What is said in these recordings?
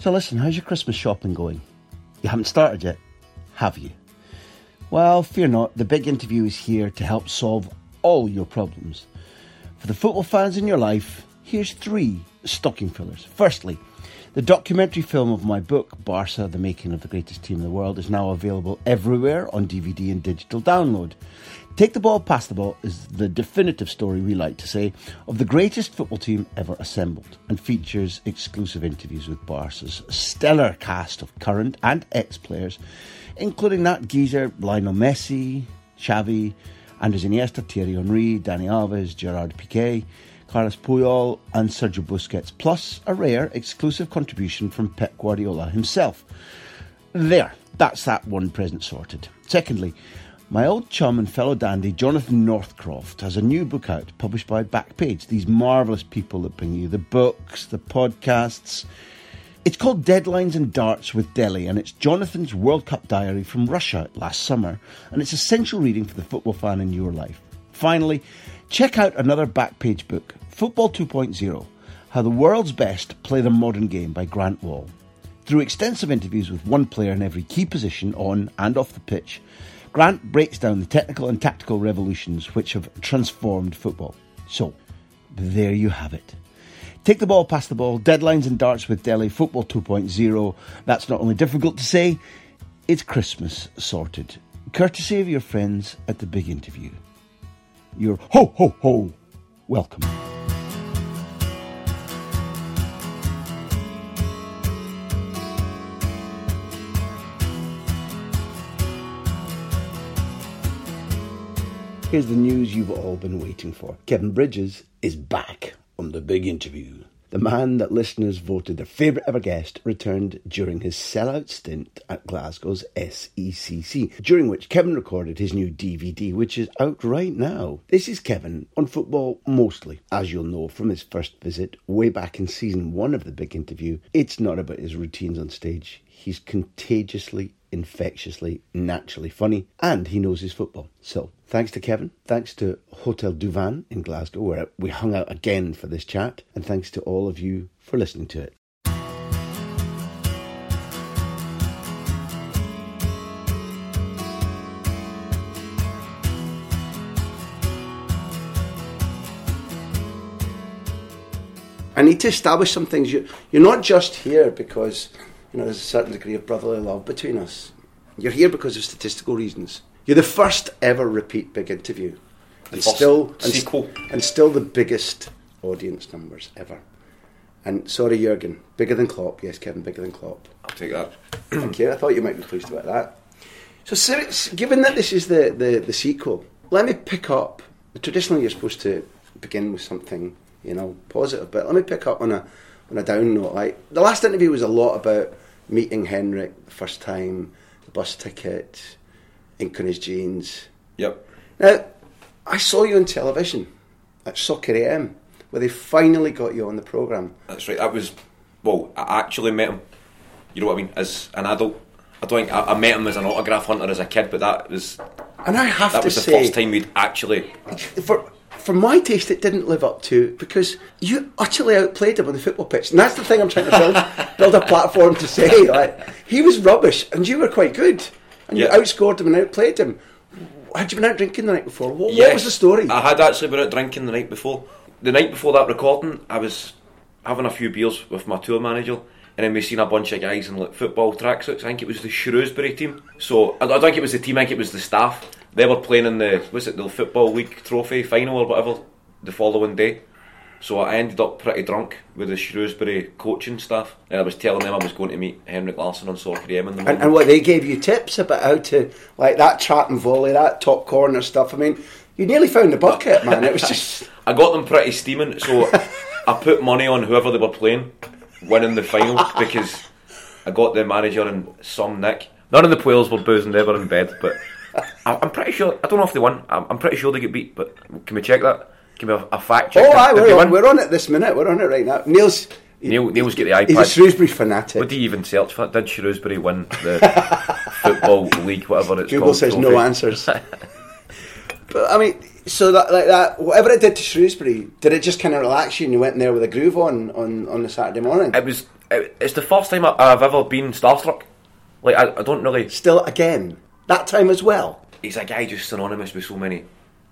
So, listen, how's your Christmas shopping going? You haven't started yet, have you? Well, fear not, the big interview is here to help solve all your problems. For the football fans in your life, here's three stocking fillers. Firstly, the documentary film of my book, Barca, The Making of the Greatest Team in the World, is now available everywhere on DVD and digital download. Take the Ball, Pass the Ball is the definitive story, we like to say, of the greatest football team ever assembled and features exclusive interviews with Barca's stellar cast of current and ex players, including that geezer Lionel Messi, Xavi, Andres Iniesta, Thierry Henry, Dani Alves, Gerard Piqué, Carlos Puyol, and Sergio Busquets, plus a rare exclusive contribution from Pep Guardiola himself. There, that's that one present sorted. Secondly, my old chum and fellow dandy Jonathan Northcroft has a new book out published by Backpage. These marvellous people that bring you the books, the podcasts. It's called Deadlines and Darts with Delhi, and it's Jonathan's World Cup diary from Russia last summer, and it's essential reading for the football fan in your life. Finally, check out another Backpage book, Football 2.0 How the World's Best Play the Modern Game by Grant Wahl. Through extensive interviews with one player in every key position on and off the pitch, Grant breaks down the technical and tactical revolutions which have transformed football. So, there you have it. Take the ball, pass the ball, deadlines and darts with Delhi, football 2.0. That's not only difficult to say, it's Christmas sorted. Courtesy of your friends at the big interview. You're ho ho ho welcome. Here's the news you've all been waiting for. Kevin Bridges is back on the big interview. The man that listeners voted their favourite ever guest returned during his sellout stint at Glasgow's SECC, during which Kevin recorded his new DVD, which is out right now. This is Kevin on football mostly, as you'll know from his first visit way back in season one of the big interview. It's not about his routines on stage, he's contagiously infectiously, naturally funny, and he knows his football. So, thanks to Kevin, thanks to Hotel du Vin in Glasgow, where we hung out again for this chat, and thanks to all of you for listening to it. I need to establish some things. You, you're not just here because you know, there's a certain degree of brotherly love between us. You're here because of statistical reasons. You're the first ever repeat big interview, and still and, and still the biggest audience numbers ever. And sorry, Jurgen, bigger than Klopp. Yes, Kevin, bigger than Klopp. I'll take that. Thank you. I thought you might be pleased about that. So, given that this is the, the, the sequel, let me pick up. Traditionally, you're supposed to begin with something, you know, positive, but let me pick up on a on a down note. Like the last interview was a lot about meeting Henrik the first time, the bus ticket, ink on his jeans. Yep. Now, I saw you on television at Soccer AM, where they finally got you on the programme. That's right. That was well. I actually met him. You know what I mean? As an adult, I don't think I, I met him as an autograph hunter as a kid, but that was And I have that to was the say, first time we'd actually. for for my taste, it didn't live up to because you utterly outplayed him on the football pitch, and that's the thing I'm trying to build build a platform to say. Like he was rubbish, and you were quite good, and Yeah. you outscored him and outplayed him. Had you been out drinking the night before? What, what was the story? I had actually been out drinking the night before. The night before that recording, I was having a few beers with my tour manager, and then we seen a bunch of guys in like football tracksuits. I think it was the Shrewsbury team. So I don't think it was the team. I think it was the staff. They were playing in the was it the football league trophy final or whatever the following day. So I ended up pretty drunk with the Shrewsbury coaching staff, and I was telling them I was going to meet Henrik Larsson on Soccer AM in the morning. and, and what they gave you tips about how to like that trap and volley, that top corner stuff. I mean, you nearly found the bucket, man. It was just I got them pretty steaming, so I put money on whoever they were playing winning the final because I got the manager and some Nick. None of the players were boozing, they were in bed, but I'm pretty sure. I don't know if they won. I'm I'm pretty sure they get beat, but can we check that? Can we have a fact check? oh, aye, we're on, we're on it this minute. We're on it right now. Neil's Neil, Neil's get the iPad. he's a. Shrewsbury fanatic. What do you even search for? Did Shrewsbury win the football league, whatever it's Google called? Google says no answers. but I mean, so that like that, whatever it did to Shrewsbury, did it just kind of relax you and you went in there with a groove on on on the Saturday morning? It was it, it's the first time I, I've ever been starstruck. Like I, I don't really. Still, again, that time as well. He's a guy just synonymous with so many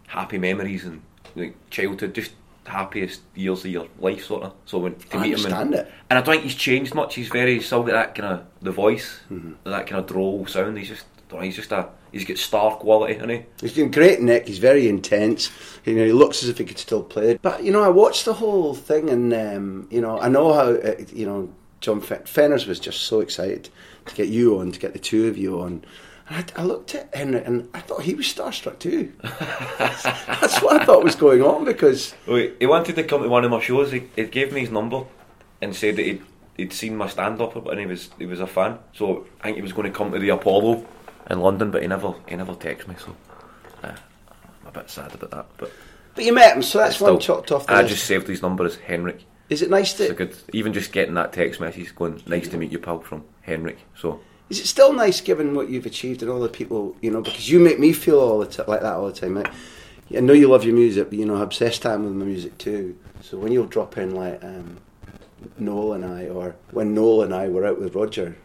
happy memories and like childhood, just happiest years of your life, sort of. So when to I meet him, and, it. and I don't think he's changed much. He's very still got that kind of the voice, Mm-hmm. that kind of droll sound. He's just, know, he's just a, he's got star quality, isn't he? He's doing great, Nick. He's very intense. You know, he looks as if he could still play. But you know, I watched the whole thing, and um, you know, I know how uh, you know John Fen- Fenners was just so excited to get you on, to get the two of you on. And I, I looked at Henry, and I thought he was starstruck too. That's what I thought was going on because Wait, he wanted to come to one of my shows. He, he gave me his number and said that he'd, he'd seen my stand up and he was he was a fan. So I think he was going to come to the Apollo in London, but he never he never texted me. So uh, I'm a bit sad about that. But But you met him, so that's one chopped off the I list. just saved his number as Henrik. Is it nice It's to? a good, even just getting that text message going, "Nice to meet you, pal," from Henrik. So Is it still nice given what you've achieved and all the people you know? Because you make me feel all the t- like that all the time. Like, I know you love your music, but you know, I'm obsessed time with my music too. So when you'll drop in like um, Noel and I, or when Noel and I were out with Roger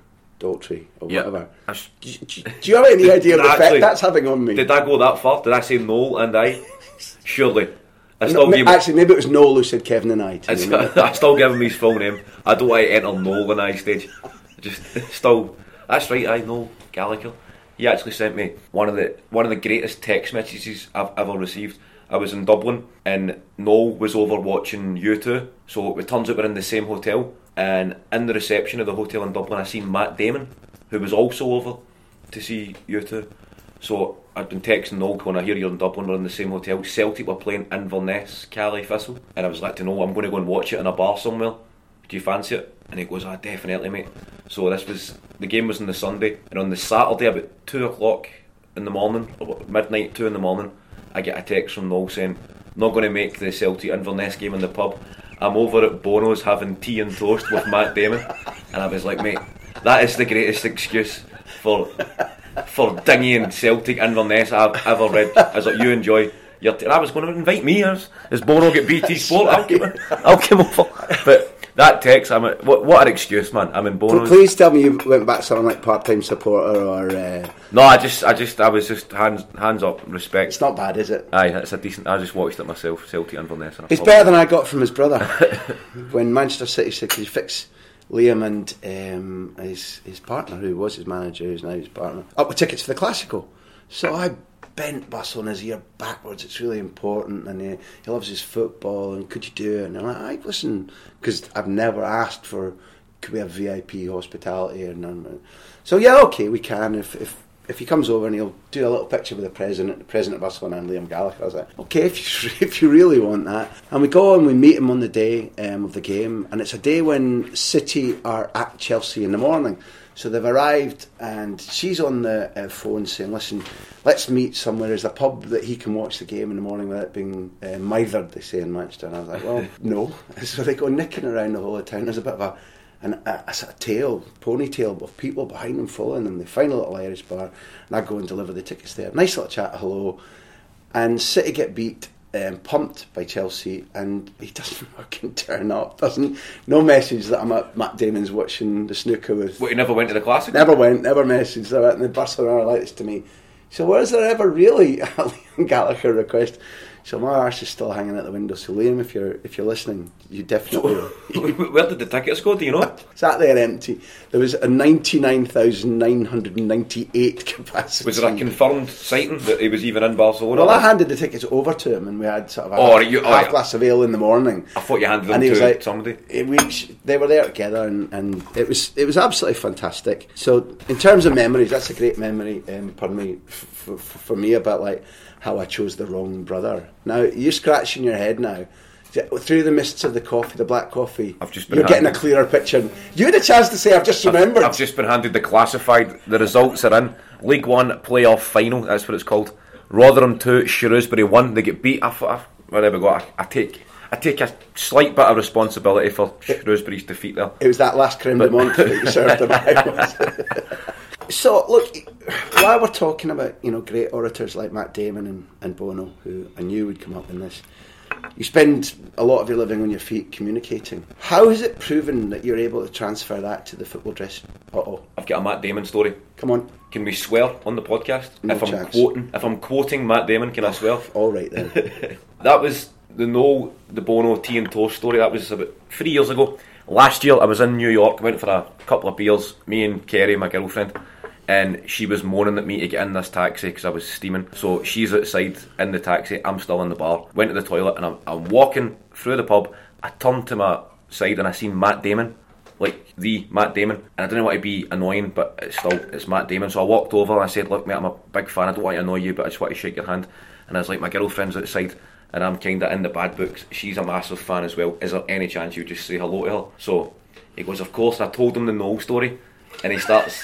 Daltrey or yeah, whatever. I s- Do, do- do you have any idea of the effect that's having on me? Did I go that far? Did I say Noel and I? Surely. I still give. actually, maybe it was Noel who said Kevin and I. To I you, still. I still give him his full name. I don't want to enter Noel and I stage. Just still. That's right. I know Gallagher. He actually sent me one of the one of the greatest text messages I've ever received. I was in Dublin and Noel was over watching U2. So it turns out we're in the same hotel. And in the reception of the hotel in Dublin, I seen Matt Damon, who was also over to see U2. So I'd been texting Noel going, I hear you're in Dublin, we're in the same hotel. Celtic were playing Inverness, Caley Thistle. And I was like to know, I'm going to go and watch it in a bar somewhere. Do you fancy it? And he goes, ah, definitely, mate. So this was, the game was on the Sunday. And on the Saturday, about 2 o'clock in the morning, or midnight, 2 in the morning, I get a text from Noel saying, not going to make the Celtic Inverness game in the pub. I'm over at Bono's having tea and toast with Matt Damon. And I was like, mate, that is the greatest excuse for for dinghy and Celtic Inverness I've ever read. I was like, you enjoy your. T-. And I was going to invite me as as Bono get BT Sport. I'll come, I'll come over. But that text, I'm a, what, what an excuse, man. I'm in Bono's. Please tell me you went back to something like part-time supporter or uh, No, I just, I just, I was just hands, hands up, respect. it's not bad, is it? Aye, it's a decent. I just watched it myself, Celtic Inverness. and It's better than I got from his brother when Manchester City said, "Could you fix Liam and um, his his partner, who was his manager, who's now his partner, up with tickets for the Classical?" So I bent bus on his ear backwards. It's really important, and he, he loves his football. And could you do it? And I'm like, "I listen," because I've never asked for could we have VIP hospitality or none. So yeah, okay, we can if if. If he comes over and he'll do a little picture with the president, the president of Barcelona and Liam Gallagher, I was like, okay, if you, if you really want that. And we go and we meet him on the day um, of the game, and it's a day when City are at Chelsea in the morning. So they've arrived, and she's on the uh, phone saying, listen, let's meet somewhere. There's a pub that he can watch the game in the morning without being uh, mithered, they say in Manchester. And I was like, well, no. So they go nicking around the whole of town. There's a bit of a and a, a sort of tail, ponytail of people behind them following them. They find a little Irish bar, and I go and deliver the tickets there. Nice little chat, hello. And City get beat, um, pumped by Chelsea, and he doesn't fucking turn up. Doesn't no message that I'm at Matt Damon's watching the snooker with. What, he never went to the Classic? Never went, never messaged that. And the Barcelona are like this to me. So was there ever really a Gallagher request? So my arse is still hanging out the window. So Liam, if you're if you're listening, you definitely. Where did the tickets go? Do you know? Sat there empty. There was a 99,998 capacity. Was there a confirmed sighting that he was even in Barcelona? well, I handed the tickets over to him, and we had sort of a Oh, half, you- oh, half yeah. glass of ale in the morning. I thought you handed them and he was to like, somebody. eh, We, they were there together, and, and it was it was absolutely fantastic. So, in terms of memories, that's a great memory. Um, pardon me, f- f- for me about like how I chose the wrong brother. Now you're scratching your head now. Through the mists of the coffee, the black coffee, I've just been you're getting a clearer picture. You had a chance to say, "I've just remembered." I've just been handed the classified. The results are in League One playoff final. That's what it's called. Rotherham two, Shrewsbury one. They get beat. I, thought, I, well, go. I, I take. I take a slight bit of responsibility for Shrewsbury's defeat there. It was that last creme de menthe that you served about. so, look, while we're talking about you know great orators like Matt Damon and, and Bono, who I knew would come up in this, You spend a lot of your living on your feet communicating. How has it proven that you're able to transfer that to the football dress? Uh oh. I've got a Matt Damon story. Come on. Can we swear on the podcast? No if I'm quoting, if I'm quoting Matt Damon, can I swear? All right then. that was the no the Bono tea and toast story. That was about three years ago. Last year, I was in New York. Went for a couple of beers. Me and Kerry, my girlfriend, and she was moaning at me to get in this taxi because I was steaming. So she's outside in the taxi. I'm still in the bar. Went to the toilet and I'm, I'm walking through the pub. I turned to my side and I seen Matt Damon. Like the Matt Damon, and I didn't want to be annoying, but it's still it's Matt Damon. So I walked over and I said, "Look, mate, I'm a big fan. I don't want to annoy you, but I just want to shake your hand." And I was like, "My girlfriend's outside, and I'm kind of in the bad books. She's a massive fan as well. Is there any chance you just say hello to her?" So he goes, "Of course." I told him the no story, and he starts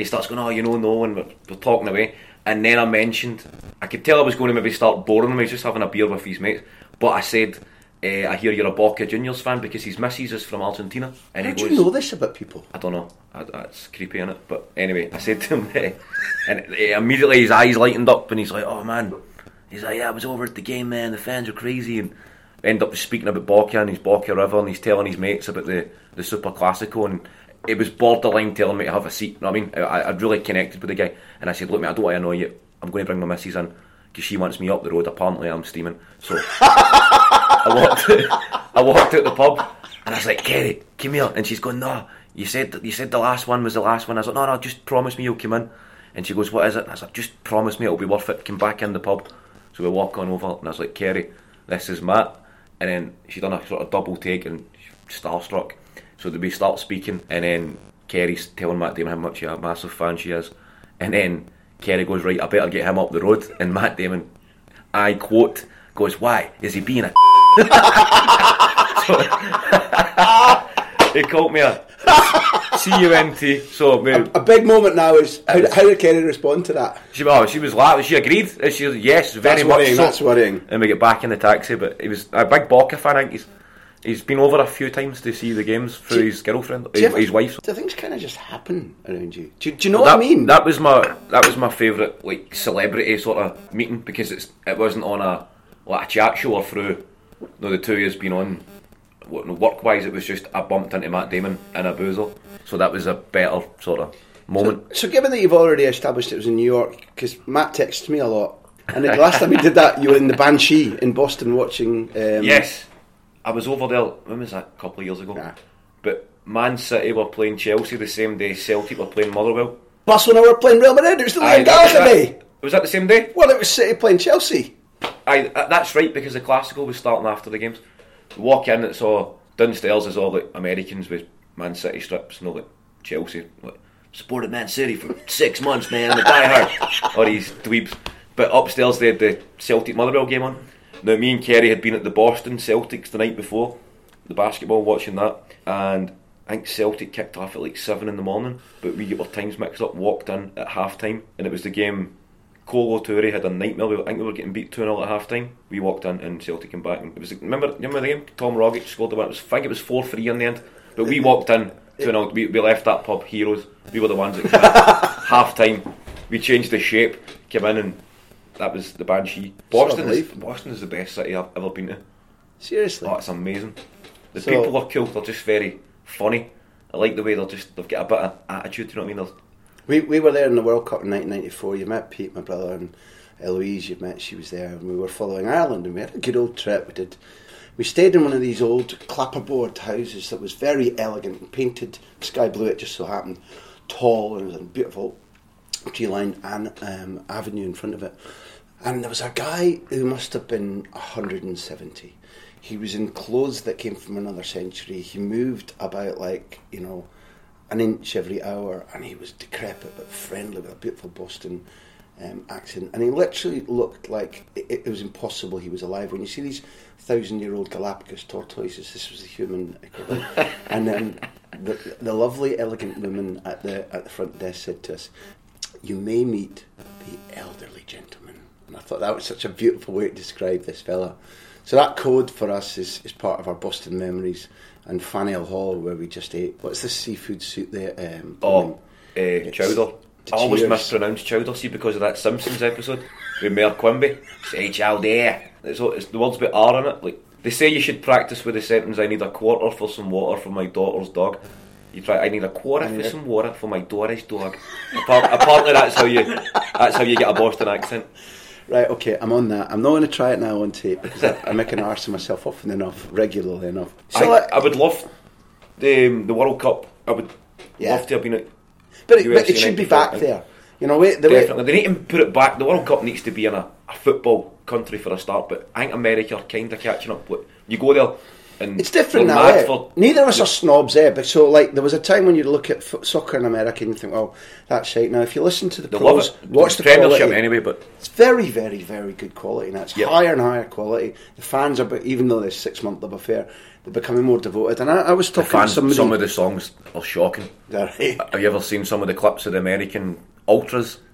he starts going, "Oh, you know, no," and we're, we're talking away. And then I mentioned, I could tell I was going to maybe start boring him. He was just having a beer with his mates, but I said. Uh, I hear you're a Boca Juniors fan because his missus is from Argentina. And How he do goes, you know this about people? I don't know. I, that's creepy, innit? But anyway, I said to him, eh, and eh, immediately his eyes lightened up, and he's like, "Oh man," he's like, "Yeah, I was over at the game, man. The fans are crazy." And end up speaking about Boca and his Boca River, and he's telling his mates about the the Super Classico, and it was borderline telling me to have a seat. You know what I mean, I, I'd really connected with the guy, and I said, "Look, mate, I don't want to annoy you. I'm going to bring my missus in." Because she wants me up the road. Apparently, I'm steaming. So I walked, I walked out the pub, and I was like, "Kerry, come here." And she's going, "No, you said you said the last one was the last one." I was like, "No, no, just promise me you'll come in." And she goes, "What is it?" And I was like, "Just promise me it'll be worth it. Come back in the pub." So we walk on over, and I was like, "Kerry, this is Matt." And then she done a sort of double take and starstruck. So we start speaking, and then Kerry's telling Matt Damon how much a massive fan she is, and then Kerry goes, "Right, I better get him up the road." And Matt Damon, I quote, goes, "Why is he being a?" he called me a C-U-N-T. So we, A big moment now is how, how did Kerry respond to that? she, oh, she was laughing. She agreed. She was yes, very That's much worrying, so. that's worrying. And we get back in the taxi, but he was a big Boca fan. I think he's he's been over a few times to see the games through Do- his girlfriend, his, ever- his wife. Do things kind of just happen around you? Do, do you know that, what I mean? That was my that was my favourite like celebrity sort of meeting because it's it wasn't on a like a chat show or through. No, the two years been on. Work wise, it was just I bumped into Matt Damon in a boozer, so that was a better sort of moment. So, given that you've already established it was in New York, because Matt texted me a lot, and the last time he did that, you were in the Banshee in Boston watching. Um, yes, I was over there. When was that? A couple of years ago. Yeah. But Man City were playing Chelsea the same day. Celtic were playing Motherwell. Barcelona were playing Real Madrid. It was the Aye, that- was that- day. Was that the same day? Well, it was City playing Chelsea. Aye, uh, that's right because the classical was starting after the games. Walk in, it's all downstairs is all like Americans with Man City strips, no like Chelsea. Like, supported Man City for six months, man. I'm a diehard. or these dweebs. But upstairs they had the Celtic Motherwell game on. Now me and Kerry had been at the Boston Celtics the night before, the basketball, watching that, and I think Celtic kicked off at like seven in the morning, but we got our times mixed up. Walked in at half time, and it was the game Kolo Toure had a nightmare. We, I think we were getting beat 2 0 at half time. We walked in and Celtic came back. And it was remember, remember the game? Tom Rogic scored the one. It was, I think it was 4 3 in the end. But we walked in 2 0. We, we left that pub heroes. We were the ones that came half time. We changed the shape, came in, and that was the Banshee. Boston is. Boston is the best city I've ever been to. Seriously. Oh, it's amazing. The So- people are cool. They're just very funny. I like the way they're just, they've got a bit of attitude, you know what I mean? They're, We, we were there in the World Cup in 1994. You met Pete, my brother, and Eloise. You met. She was there, and we were following Ireland, and we had a good old trip. We did. We stayed in one of these old clapperboard houses that was very elegant and painted sky blue. It just so happened, tall, and it was a beautiful tree-lined an, um, avenue in front of it. And there was a guy who must have been 170. He was in clothes that came from another century. He moved about like you know an inch every hour, and he was decrepit but friendly with a beautiful Boston um, accent. And he literally looked like it, it was impossible he was alive. When you see these thousand-year-old Galapagos tortoises, this was the human equivalent. and then the, the lovely, elegant woman at the at the front desk said to us, "You may meet the elderly gentleman." And I thought that was such a beautiful way to describe this fella. So that code for us is, is part of our Boston memories. And Faneuil Hall, where we just ate. What's the seafood soup there? Um, Oh, uh, chowder. I always cheers. mispronounced chowder, see, because of that Simpsons episode with Mayor Quimby. Say chowder. It's, it's the words bit R in it. Like they say, you should practice with the sentence, "I need a quarter for some water for my daughter's dog." You try. I need a quarter for some water for my daughter's dog. Apart, apparently, that's how you. That's how you get a Boston accent. Right, okay, I'm on that. I'm not going to try it now on tape because I, I make an arse of myself often enough, regularly enough. So, I, I would love the um, the World Cup. I would Yeah. love to have been at. but it, but it should be back there. You know, wait, the way, they need to put it back. The World Cup needs to be in a, a football country for a start, but I think America are kind of catching up. With, you go there, It's different now. eh? Neither of us are snobs, eh? But so, like, there was a time when you look at fo- soccer in America and you think, "Oh, that's right." Now, if you listen to the They pros, watch the Premiership quality. anyway, but It's very, very, very good quality now. It's Yep. higher and higher quality. The fans are, even though there's six month love affair, they're becoming more devoted. And I, I was the talking fans, to somebody. some of the songs are shocking. Right. Have you ever seen some of the clips of the American ultras?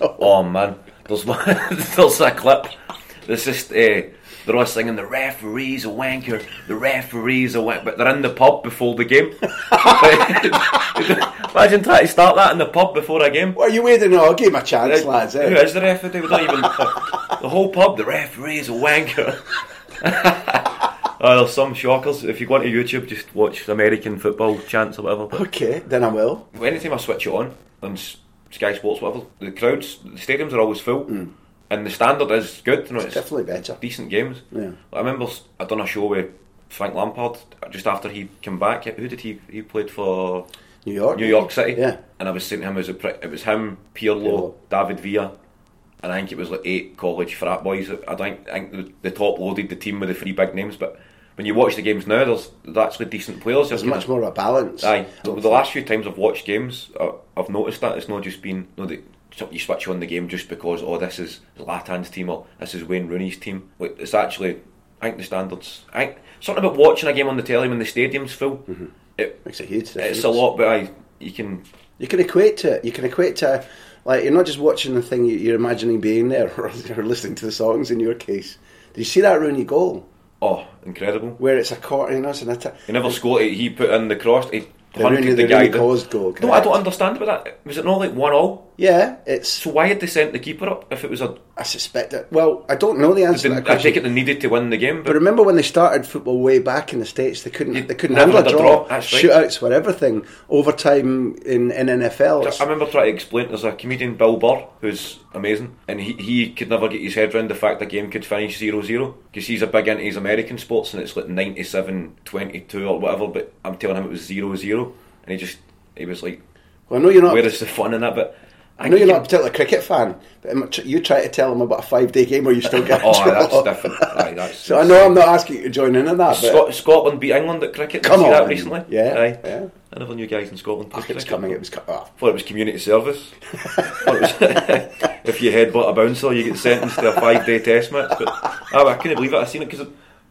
No. Oh man, there's one, there's a clip. There's just uh, they're all singing the referee's a wanker, the referee's a wanker, but they're in the pub before the game. Imagine trying to start that in the pub before a game. What are you waiting? I'll give him a chance, lads. Who Eh? is the referee? We don't even. the whole pub, the referee's a wanker. oh, there's some shockers. If you go onto YouTube, just watch American football chants or whatever. But Okay, then I will. anytime I switch it on on Sky Sports, whatever, the crowds, the stadiums are always full, and the standard is good. You know, it's Definitely better. decent games. Yeah. I remember I done a show with Frank Lampard just after he came back. Who did he? He played for New York. New York City. Yeah. And I was saying to him, it was, a, it was him, Pirlo, Pirlo. David Villa, and I think it was like eight college frat boys. I think, I think the, the top loaded the team with the three big names, but when you watch the games now, there's, there's actually decent players. There's much more of a balance. Aye. The, the last few times I've watched games, I, I've noticed that it's not just been no, that you switch on the game just because oh this is Zlatan's team or this is Wayne Rooney's team. Like it's actually I think the standards. I think something about watching a game on the telly when the stadium's full. Mm-hmm. It, Makes a huge difference. it's a lot, but I you can You can equate to it. You can equate to, like, you're not just watching the thing you- you're imagining being there or, or listening to the songs in your case. Did you see that Rooney goal? oh incredible. Where it's a quarter, you know, it's an attack. He never scored. He put in the cross. He The hunted Rooney, the, the guy. Rooney caused goal. no, I don't understand about that. Was it not like one all? Yeah, it's. So why had they sent the keeper up if it was a? I suspect it. Well, I don't know the answer to that I take it they needed to win the game, But but remember when they started football way back in the states, they couldn't You they couldn't handle a draw. draw, right. Shootouts were everything. Overtime in, in NFL. I remember trying to explain. There's a comedian, Bill Burr, who's amazing, and he, he could never get his head around the fact a game could finish 0-0 because he's a big into his American sports, and it's like 97-22 or whatever. But I'm telling him it was 0-0, and he just he was like, well, I know you're not. "Where is the fun in that?" But I know you're not a particular cricket fan, but you try to tell them about a five day game where you still get Oh, that's different. Aye, that's- so I know I'm not asking you to join in on that, Scot- Scotland beat England at cricket. Did Come you see that on. recently? Yeah, Aye. yeah. I never knew guys in Scotland played Fuck, it's cricket. coming. It was co- oh, thought it was community service. Was- if you headbutt a bouncer, you get sentenced to a five day test match. But oh, I couldn't believe it. I seen it because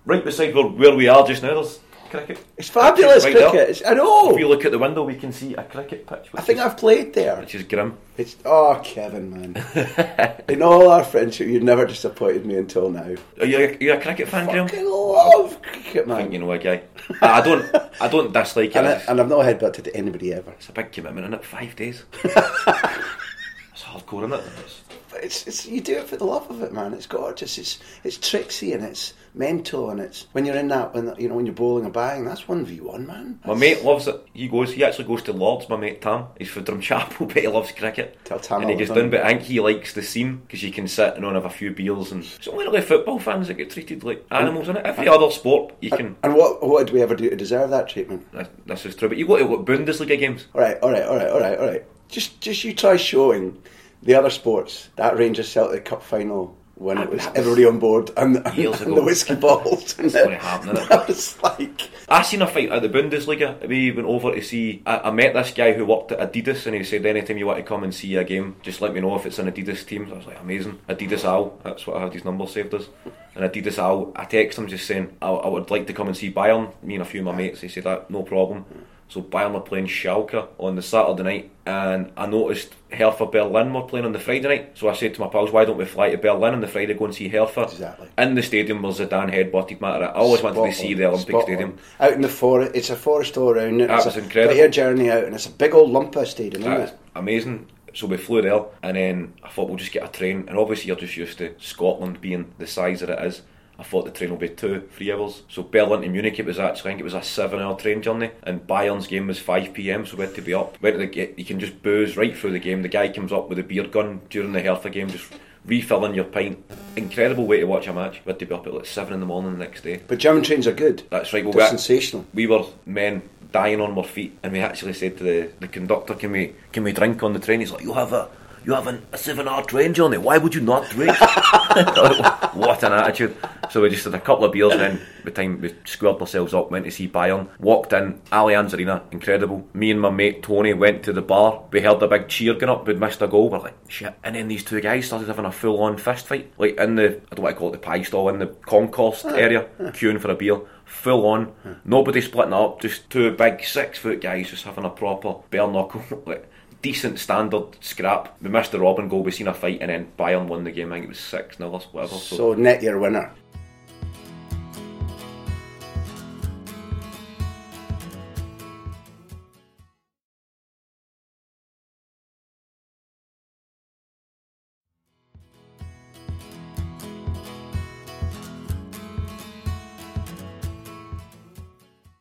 right beside where, where we are just now, there's cricket. it's fabulous Right cricket. there. It's, I know. If you look at the window, we can see a cricket pitch. I think is, I've played there. which is grim. It's oh, Kevin, man. In all our friendship, you've never disappointed me until now. Are you a, are you a cricket fan, Graham? Fucking love cricket, I think man. you know a guy. I I don't. I don't dislike it. And, I, It's, and I've not headbutted to anybody ever. it's a big commitment, isn't it? Five days. it's hardcore, isn't it? It's, But it's, it's you do it for the love of it, man. It's gorgeous. It's it's tricksy and it's mental and it's when you're in that when you know when you're bowling a bang. That's one v one, man. my mate loves it. He goes. He actually goes to Lords. My mate Tam. He's from Drumchapel, but he loves cricket. Tell Tam and he the down. But I think he likes the scene because you can sit and on have a few beers and it's only really football fans that get treated like animals in it. Every other sport you can. And what what did we ever do to deserve that treatment? This, this is true. But you go to what, Bundesliga games. All right, all right, all right, all right, all right. Just just you try showing the other sports that Rangers Celtic Cup final when it was was everybody on board and, and, and the whiskey bottles. and not happening, is it? Was like I seen a fight at the Bundesliga. We went over to see. I, I met this guy who worked at Adidas, and he said, "Anytime you want to come and see a game, just let me know if it's an Adidas team." I was like, "Amazing, Adidas Al." That's what I had his number saved as. And Adidas Al, I text him just saying, I, "I would like to come and see Bayern." Me and a few of my mates. He said, "That no problem." So Bayern were playing Schalke on the Saturday night, and I noticed Hertha Berlin were playing on the Friday night. So I said to my pals, "Why don't we fly to Berlin on the Friday, go and see Hertha?" Exactly. In the stadium was Zidane headbutted Matter. I always wanted to Spot see the Olympic spot Stadium. on. Out in the forest, it's a forest all around it. That it's was a incredible. of journey out, and it's a big old lump of stadium, isn't That's it? amazing. So we flew there, and then I thought we'll just get a train. And obviously, you're just used to Scotland being the size that it is. I thought the train will be two, three hours. So Berlin to Munich, it was actually, I think it was a seven-hour train journey, and Bayern's game was 5 p.m. So we had to be up. Went to the gate. You can just booze right through the game. The guy comes up with a beer gun during the Hertha game, just refilling your pint. Incredible way to watch a match. We had to be up at like seven in the morning the next day. But German trains are good. That's right. Well, They're we, sensational. we were men dying on our feet, and we actually said to the, the conductor, "Can we can we drink on the train?" He's like, "You have a you have an, a seven-hour train journey. Why would you not drink?" what an attitude! So we just had a couple of beers, and then the time we squared ourselves up, went to see Bayern. Walked in Allianz Arena, incredible. Me and my mate Tony went to the bar. We heard a big cheer going up. We'd missed a goal. We're like, shit! And then these two guys started having a full-on fist fight, like in the I don't want to call it the pie stall in the concourse area, queuing for a beer full on, nobody splitting up, just two big six foot guys just having a proper bare knuckle, like decent standard scrap. We missed the Robben goal, we seen a fight, and then Bayern won the game. I think it was six 0 or whatever. So, So net your winner.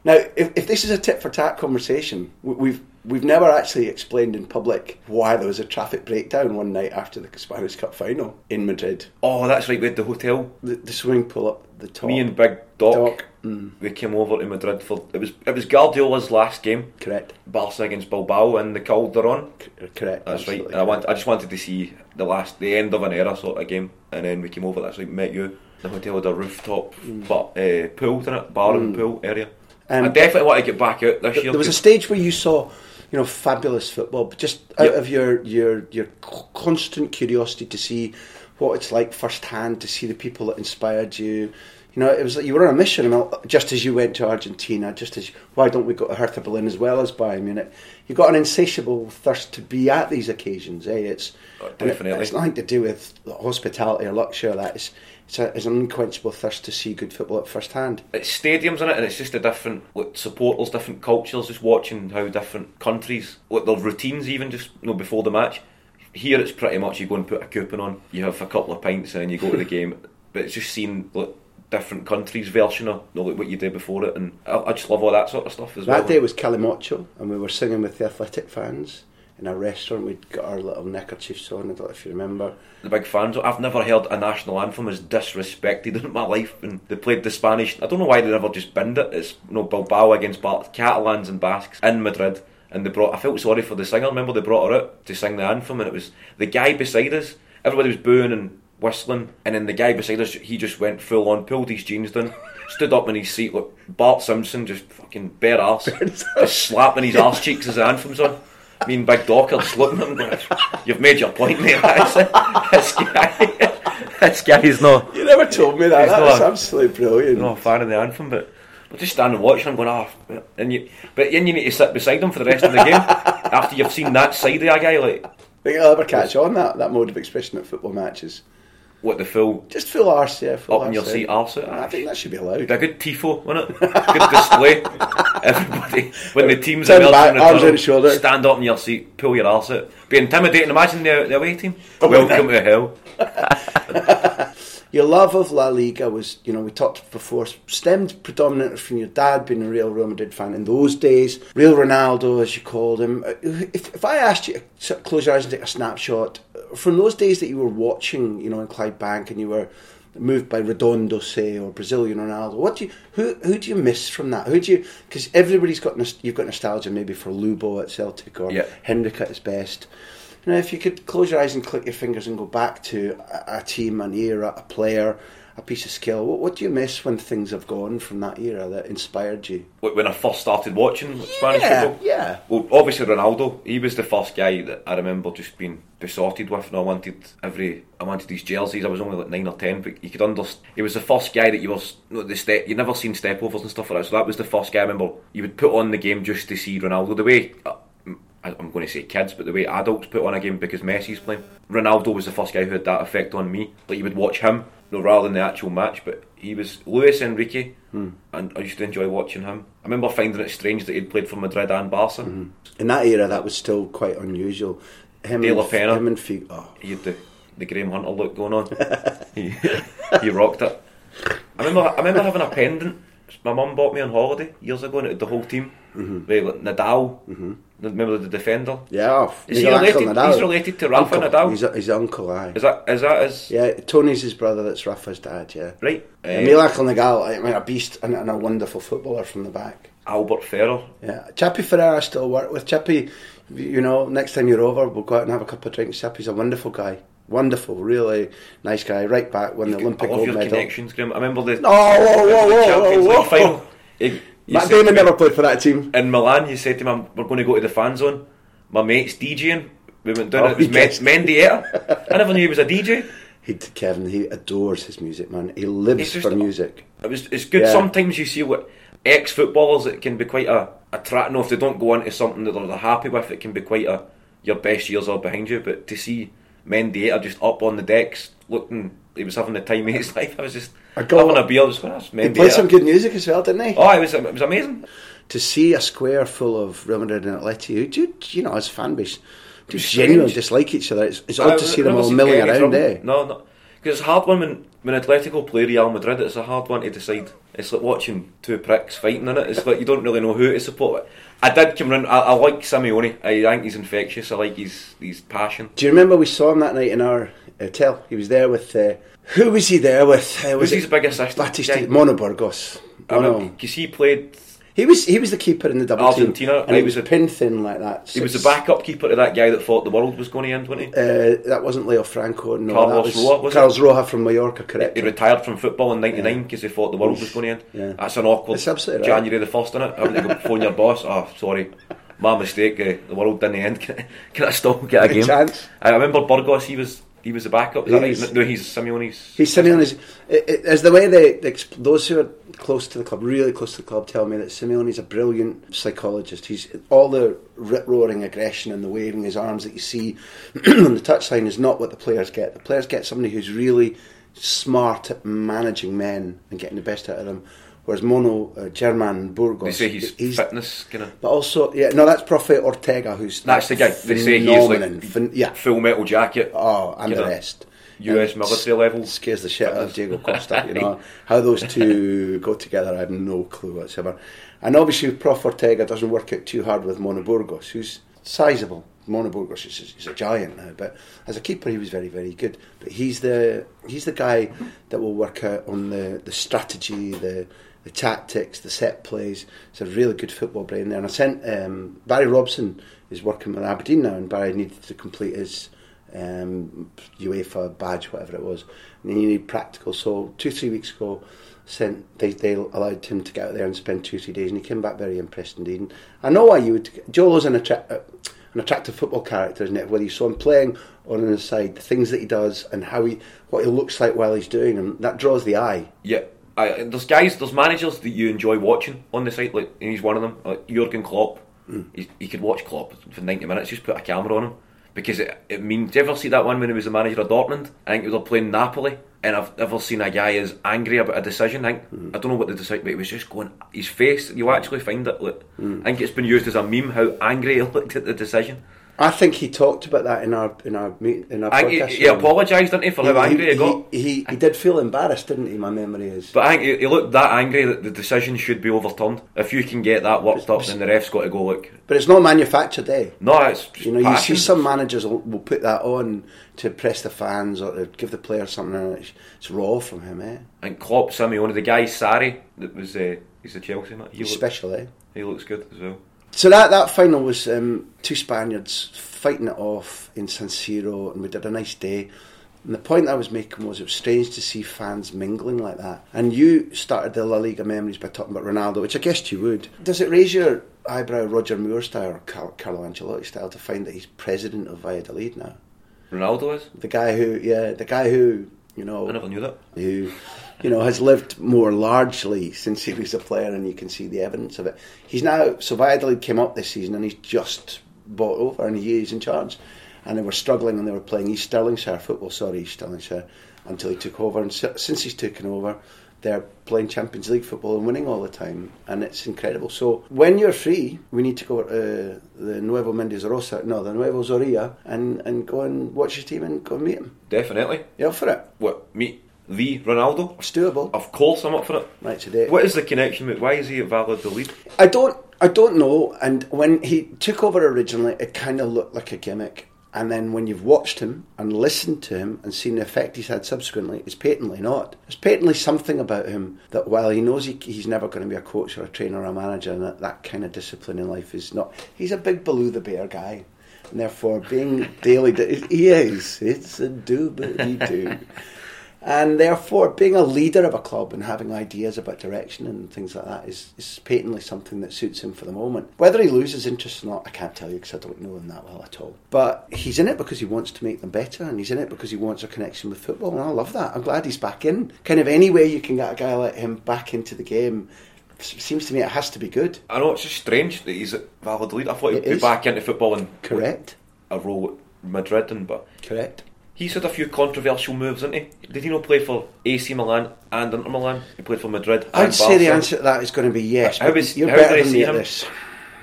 Now, if this is a tit for tat conversation, we- we've we've never actually explained in public why there was a traffic breakdown one night after the Spanish Cup final in Madrid. oh, that's right. We had the hotel. The, the swimming pool up the top. Me and Big Doc, Doc, mm. we came over to Madrid for it was it was Guardiola's last game, correct, Barca against Bilbao and the Calderon. C- correct. That's right. And I want I just wanted to see the last the end of an era sort of game, and then we came over. That's right. Met you. The hotel had a rooftop, but uh, pool in it, bar and pool area. Um, I definitely want to get back out this There year. there was a stage where you saw, you know, fabulous football, but just out Yep. of your your your constant curiosity to see what it's like firsthand, to see the people that inspired you. You know, it was like you were on a mission. I mean, just as you went to Argentina, just as why don't we go to Hertha Berlin as well as Bayern Munich? You got an insatiable thirst to be at these occasions. Eh? It's Oh, and it- definitely. it's nothing to do with hospitality or luxury. Or that it's it's, a, it's an unquenchable thirst to see good football at first hand. it's stadiums in it, and it's just a different like, supporters, different cultures. Just watching how different countries, like their routines, even just you know before the match. Here, it's pretty much you go and put a coupon on, you have a couple of pints, and you go to the game. But it's just seeing like different countries' version of you know, like what you did before it, and I, I just love all that sort of stuff as well. That day was Calimocho, and we were singing with the athletic fans in a restaurant. We'd got our little neckerchiefs on. I don't know if you remember. the big fans. I've never heard a national anthem as disrespected in my life. And they played the Spanish. I don't know why they never just binned it. It's you know Bilbao against Bar- Catalans and Basques in Madrid. And they brought. I felt sorry for the singer. Remember they brought her out to sing the anthem, and it was the guy beside us. Everybody was booing and whistling, and then the guy beside us, he just went full on, pulled his jeans down, stood up in his seat. Look, Bart Simpson just fucking bare arse, just slapping his arse cheeks as the anthem's on. Me and Big Doc are just looking at him going, You've made your point, mate. this guy, this guy's not, You never told me that. He's That not was a- absolutely brilliant. not a fan of the anthem, but we're just standing watching him going, oh, and you, but then you need to sit beside him for the rest of the game after you've seen that side of a guy, like, I think I'll ever catch on that, that mode of expression at football matches. What the full Just full arse, yeah. Full up in your seat arse. I think that should be allowed. A good tifo, wasn't it? Good display. Everybody, when the team's Turn emerging back, arms out shoulder. stand up in your seat, pull your arse out. Be intimidating. Imagine the, the away team. Oh, Welcome to hell. Your love of La Liga was, you know, we talked before, stemmed predominantly from your dad being a real Real Madrid fan in those days. Real Ronaldo, as you called him. If, if I asked you to close your eyes and take a snapshot from those days that you were watching, you know, in Clydebank and you were moved by Redondo, say, or Brazilian Ronaldo, what do you, who, who do you miss from that? Who do you, because everybody's got, you've got nostalgia maybe for Lubo at Celtic or. Hendrick at his best. You know, if you could close your eyes and click your fingers and go back to a, a team, an era, a player, a piece of skill, what, what do you miss when things have gone from that era that inspired you? When I first started watching Spanish yeah, football, yeah. Well, obviously Ronaldo. He was the first guy that I remember just being besotted with, and I wanted every. I wanted his jerseys. I was only like nine or ten, but you could understand. He was the first guy that you was no, the step. You never seen step overs and stuff like that. So that was the first guy I remember. You would put on the game just to see Ronaldo. The way uh, I'm going to say kids, but the way adults put on a game because Messi's playing. Ronaldo was the first guy who had that effect on me. Like you would watch him, no, rather than the actual match. But he was Luis Enrique, hmm. and I used to enjoy watching him. I remember finding it strange that he'd played for Madrid and Barca. Hmm. In that era, that was still quite unusual. him, De La Pena. him and. Oh, He had the, the Graham Hunter look going on. he, he rocked it. I remember I remember having a pendant my mum bought me on holiday years ago and the whole team. Mm-hmm. With like, Nadal. Remember the defender? yeah, oh, Is he related- Nadal. he's related to Rafa uncle. Nadal? He's, he's uncle, aye. Is that is that his Yeah, Tony's his brother. That's Rafa's dad. Yeah. right? Uh, Uh, Miguel Angel I mean, a beast and, and a wonderful footballer from the back. Albert Ferrer. Yeah, Chippy Ferreira I still work with. Chippy, you know, next time you're over, we'll go out and have a couple of drinks. Chippy's a wonderful guy. Wonderful, really nice guy. Right back, won the Olympic gold your medal. connections, Graham. I remember the, Oh, whoa, whoa, whoa, Champions whoa, League final. He Matt Damon never played for that team. in Milan, he said to me, "We're going to go to the fan zone." My mate's DJing. We went down. Oh, it was Men- Mendieta. I never knew he was a DJ. He, Kevin, he adores his music, man. He lives just- for music. It was. It's good. Yeah. Sometimes you see what ex footballers. It can be quite a a tra- No, if they don't go into something that they're happy with, it can be quite a your best years are behind you. But to see Mendieta just up on the decks, looking, he was having the time of his life. I was just I got- having a beer. I was going, "That's He played some good music as well, didn't he? Oh, it was. It was amazing. to see a square full of Real Madrid and Atleti, who do you know, as fan base, do genuinely dislike each other. It's, it's odd to see them all milling around, trouble. eh? No, no. Because it's a hard one when, when Atletico play Real Madrid, it's a hard one to decide. It's like watching two pricks fighting in it. It's like you don't really know who to support. I did come round, I, I like Simeone. I think he's infectious. I like his, his passion. Do you remember we saw him that night in our hotel? He was there with, uh, who was he there with? Uh, Was it his biggest assistant? Batista, guy? Mono Burgos. I because he played, He was he was the keeper in the double Argentina, team, and he he was a- pin thin like that. he was the backup keeper to that guy that thought the world was going to end, wasn't he? Uh, that wasn't Leo Franco. No, Carlos that was Roa, was it? Carlos Roa from Mallorca. Correct. He retired from football in '99 because he thought the world was going to end. Yeah. That's an awkward It's absolutely right. January the first, innit? Having to go phone your boss. Oh, sorry, my mistake. Uh, the world didn't end. Can I, can I still get a Good game? chance. I remember Burgos. He was he was the backup. Is that He's- right? No, he's Simeone's. He's Simeone's. It, it, as the way they, they those who are close to the club, really close to the club, tell me that Simeone's a brilliant psychologist. He's all the rip roaring aggression and the waving his arms that you see on the touchline is not what the players get. The players get somebody who's really smart at managing men and getting the best out of them. Whereas Mono, uh, German Burgos, They say he's, fitness kind of. but also yeah, no, that's Profe Ortega who's That's the guy. They say he's like Phen- yeah, full metal jacket. Oh, and the rest. US military level. Scares the shit out of Diego Costa, you know. How those two go together, I have no clue whatsoever. And obviously, Prof Ortega doesn't work out too hard with Mono Burgos, who's sizable. Mono Burgos is, is a giant now, but as a keeper, he was very, very good. But he's the he's the guy that will work out on the, the strategy, the the tactics, the set plays. It's a really good football brain there. And I sent um, Barry Robson is working with Aberdeen now, and Barry needed to complete his um, UEFA badge, whatever it was, and he needed practical. So two, three weeks ago, sent they, they allowed him to get out there and spend two, three days, and he came back very impressed indeed. And I know why you would. Cholo's an, uh, an attractive football character, isn't it? Whether you saw him playing on the side, the things that he does, and how he what he looks like while he's doing them, that draws the eye. Yeah. I, there's guys, there's managers that you enjoy watching on the site, like and he's one of them. Like Jurgen Klopp. He's you could watch Klopp for 90 minutes, just put a camera on him because it, it means. Do you ever see that one when he was the manager of Dortmund? I think they were playing Napoli, and I've never seen a guy as angry about a decision. I think Hmm. I don't know what the decision, but he was just going. His face, you actually find it. Like, Hmm. I think it's been used as a meme how angry he looked at the decision. I think he talked about that in our in our meet in our I podcast. he, he apologised, didn't he, for how angry he, got. He, he, he did feel embarrassed, didn't he? My memory is. But I think he, he looked that angry that the decision should be overturned. If you can get that worked up, then the ref's got to go. Look, But it's not manufactured, eh? no, it's You know, you see some managers will, will put that on to impress the fans or to give the players something, and it's, it's raw from him, eh? And Klopp, Simeone, the guy Sarri that was uh, he's a Chelsea man. He, He's look, special, eh? he looks good as well. So that, that final was um, two Spaniards fighting it off in San Siro, and we did a nice day. And the point I was making was it was strange to see fans mingling like that. And you started the La Liga memories by talking about Ronaldo, which I guessed you would. Does it raise your eyebrow, Roger Moore style or Carlo Ancelotti style, to find that he's president of Valladolid now? Ronaldo is. The guy who, yeah, the guy who, you know, I never knew that. who you know has lived more largely since he was a player, and you can see the evidence of it. He's now so Valladolid came up this season, and he's just bought over, and he is in charge. And they were struggling, and they were playing East Stirlingshire football. Sorry, East Stirlingshire, until he took over. And si- since he's taken over, they're playing Champions League football and winning all the time, and it's incredible. So when you're free, we need to go to uh, the Nuevo Mendes Rosa, no, the Nuevo Zorrilla, and, and go and watch your team and go and meet him. Definitely. You up for it? What, meet the Ronaldo? It's doable. Of course I'm up for it. Right today. What is the connection with, why is he at Valladolid? I don't I don't know. And when he took over originally, it kind of looked like a gimmick. And then when you've watched him and listened to him and seen the effect he's had subsequently, it's patently not. There's patently something about him that while he knows he, he's never going to be a coach or a trainer or a manager, and that, that kind of discipline in life is not. He's a big Baloo the Bear guy. And therefore, being daily, he is. It's a doobity doo. And therefore, being a leader of a club and having ideas about direction and things like that is, is patently something that suits him for the moment. Whether he loses interest or not, I can't tell you because I don't know him that well at all. But he's in it because he wants to make them better and he's in it because he wants a connection with football. And I love that. I'm glad he's back in. Kind of any way you can get a guy like him back into the game seems to me it has to be good. I know it's just strange that he's at Valladolid. I thought he'd It be is. back into football and Correct. a role at Madrid, and but Correct. He's had a few controversial moves, hasn't he? Did he not play for AC Milan and Inter Milan? He played for Madrid. I'd and say the answer to that is going to be yes. How is- you're how better than me at this.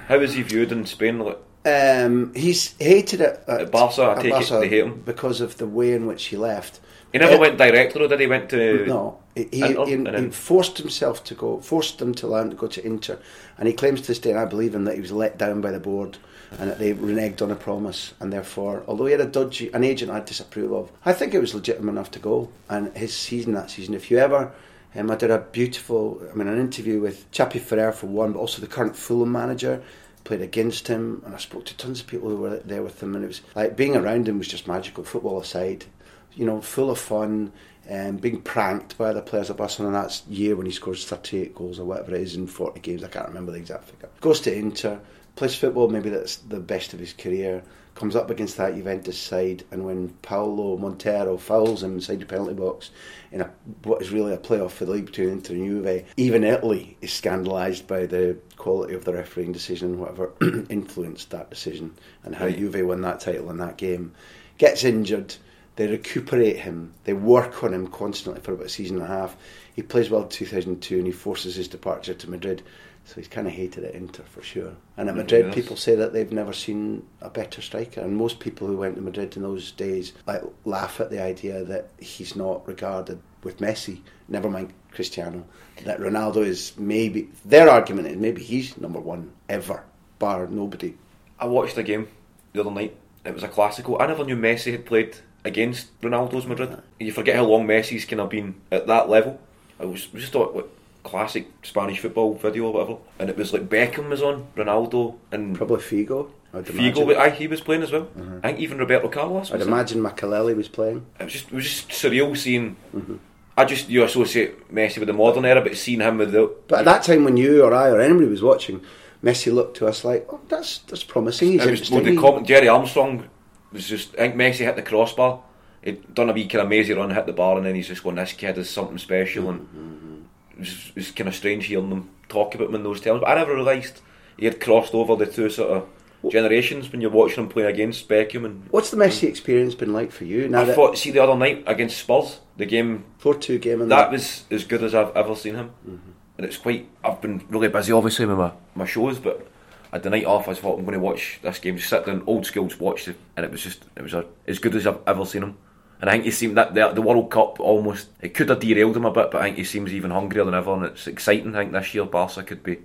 How is he viewed in Spain? Like, Um, he's hated it at, At Barca, I at take it they hate him. because of the way in which he left. he never Uh, went directly, or did he? Went to No, he, he, he- forced himself to go, forced them to him to go to Inter, and he claims to this day, and I believe him, that he was let down by the board and that they reneged on a promise, and therefore, although he had a dodgy, an agent I disapprove of, I think it was legitimate enough to go. And his season that season, if you ever, um, I did a beautiful, I mean, an interview with Chapi Ferrer for one, but also the current Fulham manager. Played against him, and I spoke to tons of people who were there with him, and it was like being around him was just magical. Football aside, you know, full of fun, and being pranked by other players at Barcelona. That's year when he scores 38 goals or whatever it is in 40 games. I can't remember the exact figure. Goes to Inter, plays football, maybe that's the best of his career. Comes up against that Juventus side, and when Paolo Montero fouls him inside the penalty box in a, what is really a playoff for the league between Inter and Juve, even Italy is scandalised by the quality of the refereeing decision and whatever influenced that decision and how Right. Juve won that title in that game. Gets injured, they recuperate him, they work on him constantly for about a season and a half. He plays well in 2002 and he forces his departure to Madrid. So he's kind of hated at Inter for sure. And at Madrid, yes. people say that they've never seen a better striker. And most people who went to Madrid in those days like laugh at the idea that he's not regarded with Messi, never mind Cristiano, that Ronaldo is maybe their argument is maybe he's number one ever, bar nobody. I watched the game the other night. It was a classical. I never knew Messi had played against Ronaldo's Madrid. Uh-huh. You forget how long Messi's kind of been at that level. I was just thought what classic Spanish football video or whatever, and it was like Beckham was on, Ronaldo and Probably Figo. I'd Figo. imagine. but he was playing as well. Uh-huh. I think even Roberto Carlos. I'd imagine Makelele was playing. It was just it was just surreal seeing. Mm-hmm. I just you associate Messi with the modern era, but seeing him with the But at that time, when you or I or anybody was watching, Messi looked to us like, "Oh, that's that's promising." He's it was well, the comment, Gerry Armstrong was just. I think Messi hit the crossbar. He'd done a wee kind of mazy run, hit the bar, and then he's just going, "This kid is something special." And it was, it was kind of strange hearing them talk about him in those terms. But I never realised he had crossed over the two sort of generations when you're watching him play against Beckham. And What's the Messi experience been like for you? Now I that thought, see the other night against Spurs, the game four-two game in that was as good as I've ever seen him. Mm-hmm. And it's quite. I've been really busy, obviously, with my, my shows, but I had the night off. I thought I'm going to watch this game, just sit down, old school, just watch it, and it was just it was a, as good as I've ever seen him. And I think he seemed that the, the World Cup almost it could have derailed him a bit, but I think he seems even hungrier than ever, and it's exciting. I think this year Barca could be.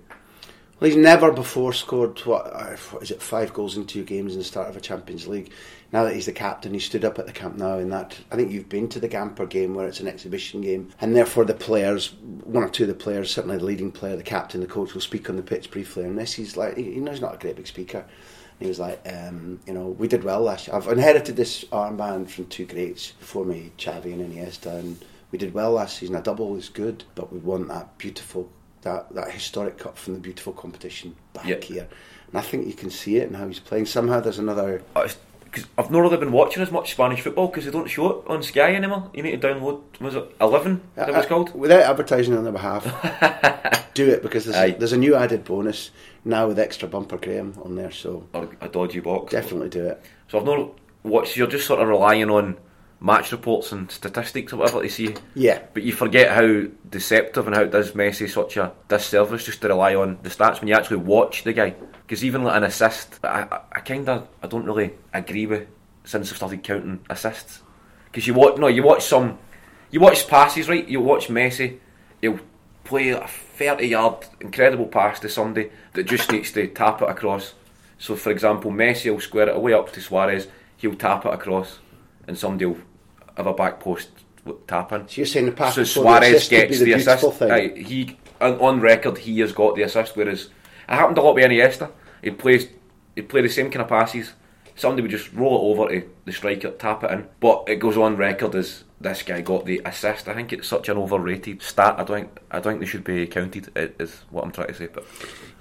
Well, he's never before scored what, uh, what is it five goals in two games in the start of a Champions League. Now that he's the captain, he stood up at the Camp Nou. in that. I think you've been to the Gamper game where it's an exhibition game, and therefore the players, one or two of the players, certainly the leading player, the captain, the coach, will speak on the pitch briefly. And this, he's like, you know, he's not a great big speaker. He was like, um, you know, we did well last year. I've inherited this armband from two greats before me, Xavi and Iniesta, and we did well last season. A double is good, but we want that beautiful that, that historic cup from the beautiful competition back Yeah. here. And I think you can see it in how he's playing. Somehow there's another. Because I've not really been watching as much Spanish football because they don't show it on Sky anymore. You need to download. Was it Eleven? That it was Uh, called. Without advertising on their behalf, do it because there's Aye. a, there's a new added bonus now with extra bumper Graham on there. So Or a dodgy box. definitely do it. So I've not watched. You're just sort of relying on match reports and statistics or whatever to see. Yeah. But you forget how deceptive and how it does Messi such a disservice just to rely on the stats when you actually watch the guy. Because even like an assist, I, I, I kind of I don't really agree with since I've started counting assists. Because you watch no, you watch some, you watch passes right. You watch Messi, he'll play a thirty yard incredible pass to somebody that just needs to tap it across. So for example, Messi will square it away up to Suarez. He'll tap it across, and somebody will have a back post tap in. So you're saying the pass So Suarez the gets the, the, assist. thing. Aye, he on, on record he has got the assist, whereas it happened a lot with Iniesta. He plays he play the same kind of passes. Somebody would just roll it over to the striker, tap it in. But it goes on record as this guy got the assist. I think it's such an overrated stat. I don't think I don't think they should be counted. Is what I'm trying to say. But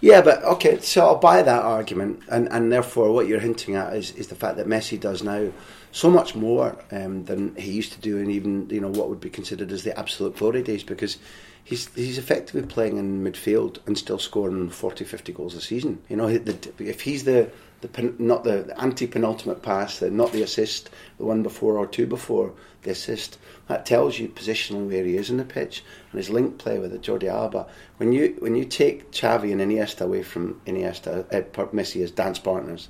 Yeah, but okay, so I'll buy that argument, and, and therefore what you're hinting at is, is the fact that Messi does now so much more um, than he used to do, and even you know what would be considered as the absolute glory days, because he's he's effectively playing in midfield and still scoring 40, 50 goals a season. You know, the, if he's the the not the, the anti penultimate pass, the, not the assist, the one before or two before the assist. That tells you positionally where he is in the pitch and his link play with the Jordi Alba. When you when you take Xavi and Iniesta away from Iniesta, uh, Messi as dance partners,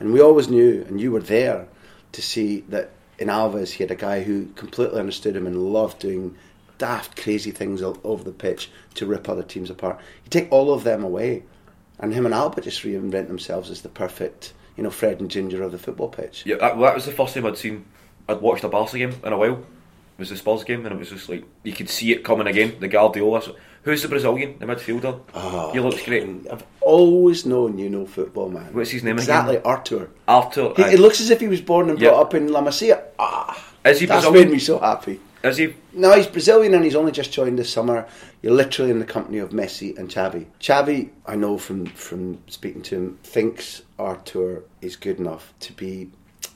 and we always knew, and you were there to see that in Alves he had a guy who completely understood him and loved doing daft, crazy things over the pitch to rip other teams apart. You take all of them away, and him and Alba just reinvent themselves as the perfect, you know, Fred and Ginger of the football pitch. yeah, that, that was the first time I'd seen I'd watched a Barca game in a while. It was the Spurs game, and it was just like you could see it coming again. The Guardiola. So, who's the Brazilian, the midfielder? Oh, he looks great. I've always known you know football, man. What's his name exactly, again? Artur. Arthur. He, it looks as if he was born and Yeah. brought up in La Masia. Ah, Is he that's Brazilian? made me so happy. Is he? No, he's Brazilian and he's only just joined this summer. You're literally in the company of Messi and Xavi. Xavi, I know from from speaking to him, thinks Artur is good enough to be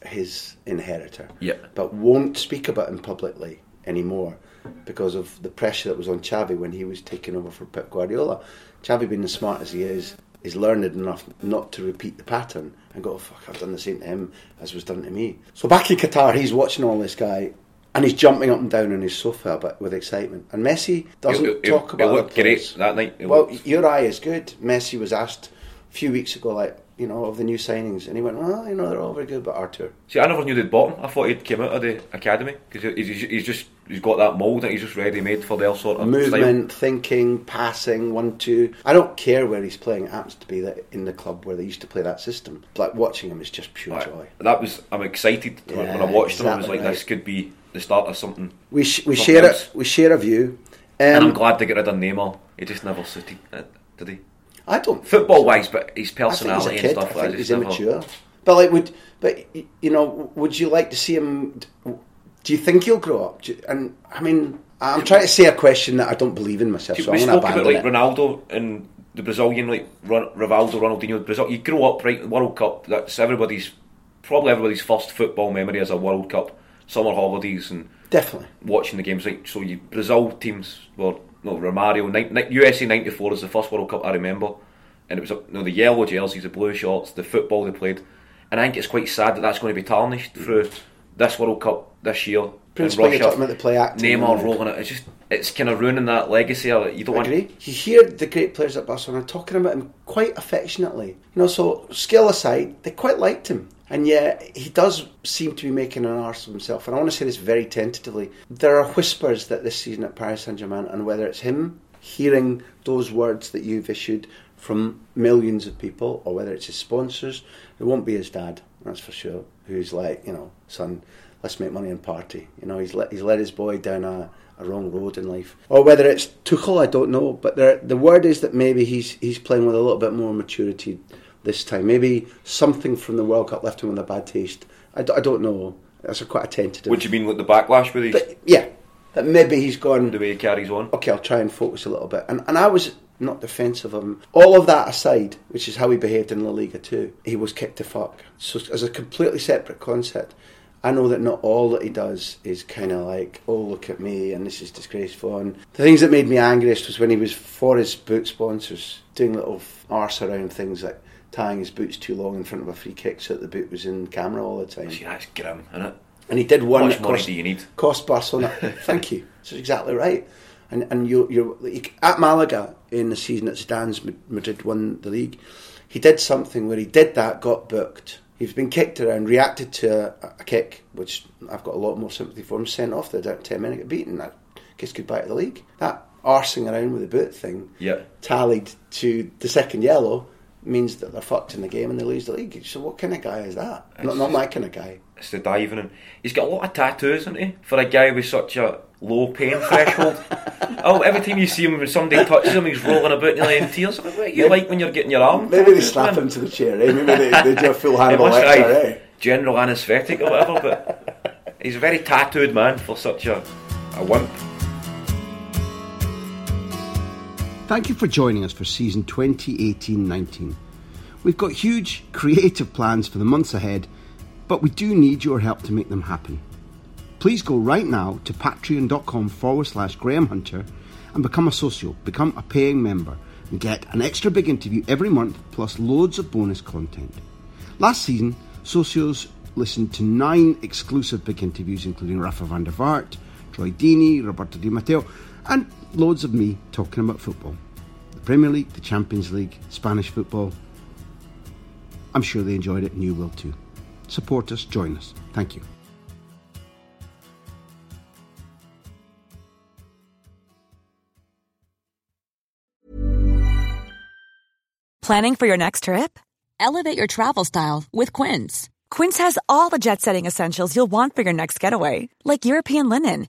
his inheritor. Yeah. But won't speak about him publicly anymore because of the pressure that was on Xavi when he was taking over for Pep Guardiola. Xavi, being as smart as he is, is learned enough not to repeat the pattern and go, oh, fuck, I've done the same to him as was done to me. So back in Qatar, he's watching all this guy and he's jumping up and down on his sofa but with excitement. And Messi doesn't He- he- talk about looked other great that night. He Well, looked- your eye is good. Messi was asked a few weeks ago, like, you know, of the new signings, and he went, well, you know, they're all very good, but Artur. See, I never knew they'd bought him. I thought he'd came out of the academy because he's, he's just he's got that mould and he's just ready made for their sort of movement, thinking, passing, one, two. I don't care where he's playing. It happens to be that in the club where they used to play that system. Like watching him is just pure style. joy. That was I'm excited when- when I Yeah, watched him. I was exactly like, this could be the start of something. We sh- we Something share else. it. We share a view. and I'm Um, glad they got rid of Neymar. He just never suited, uh, did he? I don't Football wise, but his I think he's personality and stuff. I think he's never- immature. But like, would but you know, would you like to see him? Do you think he'll grow up? You- and I mean, I'm trying to say a question that I don't believe in myself, so we I'm spoke about like it. Ronaldo and the Brazilian, like Rivaldo, Ronaldinho. Brazil, you grow up right. World Cup. That's everybody's probably everybody's first football memory as a World Cup. Summer holidays and Definitely. watching the games. Like so, you Brazil teams were no Romario. Ni- ni- USA '94 is the first World Cup I remember, and it was you know, the yellow jerseys, the blue shorts, the football they played, and I think it's quite sad that that's going to be tarnished mm-hmm. through this World Cup this year. in Principally, you're Russia. talking about the play acting. Neymar rolling it. It's just it's kind of ruining that legacy. You don't want. agree. You hear the great players at Barcelona talking about him quite affectionately. You know, so skill aside, they quite liked him. And yet, he does seem to be making an arse of himself. And I want to say this very tentatively. There are whispers that this season at Paris Saint Germain, and whether it's him hearing those words that you've issued from millions of people, or whether it's his sponsors, it won't be his dad, that's for sure, who's like, you know, son, let's make money and party. You know, he's let, he's led his boy down a, a wrong road in life. Or whether it's Tuchel, I don't know. But there, the word is that maybe he's he's playing with a little bit more maturity this time. Maybe something from the World Cup left him with a bad taste. I, d- I don't know. That's a quite a tentative. What do you mean with the backlash with But, yeah, that maybe he's gone the way he carries on? okay, I'll try and focus a little bit. And, and I was not defensive of him. All of that aside, which is how he behaved in La Liga too, he was kicked to fuck. So as a completely separate concept, I know that not all that he does is kind of like, oh, look at me, and this is disgraceful. And the things that made me angriest was when he was for his boot sponsors doing little arse around things like tying his boots too long in front of a free kick so that the boot was in camera all the time. See, that's grim, isn't it? And he did one How much money cost, do you need? cost Barcelona. Thank you. That's exactly right. And and you you're at Malaga in the season that Zidane's Madrid won the league. He did something where he did that, got booked. He's been kicked around, reacted to a, a kick, which I've got a lot more sympathy for him. Sent off the down ten minute, get beaten. That kiss goodbye to the league. That arsing around with the boot thing Yeah. tallied to the second yellow means that they're fucked in the game and they lose the league. So what kind of guy is that? Not, not my kind of guy. It's the diving and he's got a lot of tattoos, isn't he? For a guy with such a low pain threshold. oh, every time you see him when somebody touches him, he's rolling about nearly in tears. What you like when you're getting your arm? Maybe they slap him to the chair, eh? Maybe they, they do a full Hannibal Lecter, eh? general anaesthetic or whatever, but he's a very tattooed man for such a, a wimp. Thank you for joining us for season 2018 19. We've got huge creative plans for the months ahead, but we do need your help to make them happen. Please go right now to patreon.com forward slash Graham Hunter and become a social, become a paying member, and get an extra big interview every month plus loads of bonus content. Last season, Socios listened to nine exclusive big interviews, including Rafa van der Vaart, Troy Deeney, Roberto Di Matteo, and loads of me talking about football. The Premier League, the Champions League, Spanish football. I'm sure they enjoyed it and you will too. Support us, join us. Thank you. Planning for your next trip? Elevate your travel style with Quince. Quince has all the jet setting essentials you'll want for your next getaway, like European linen,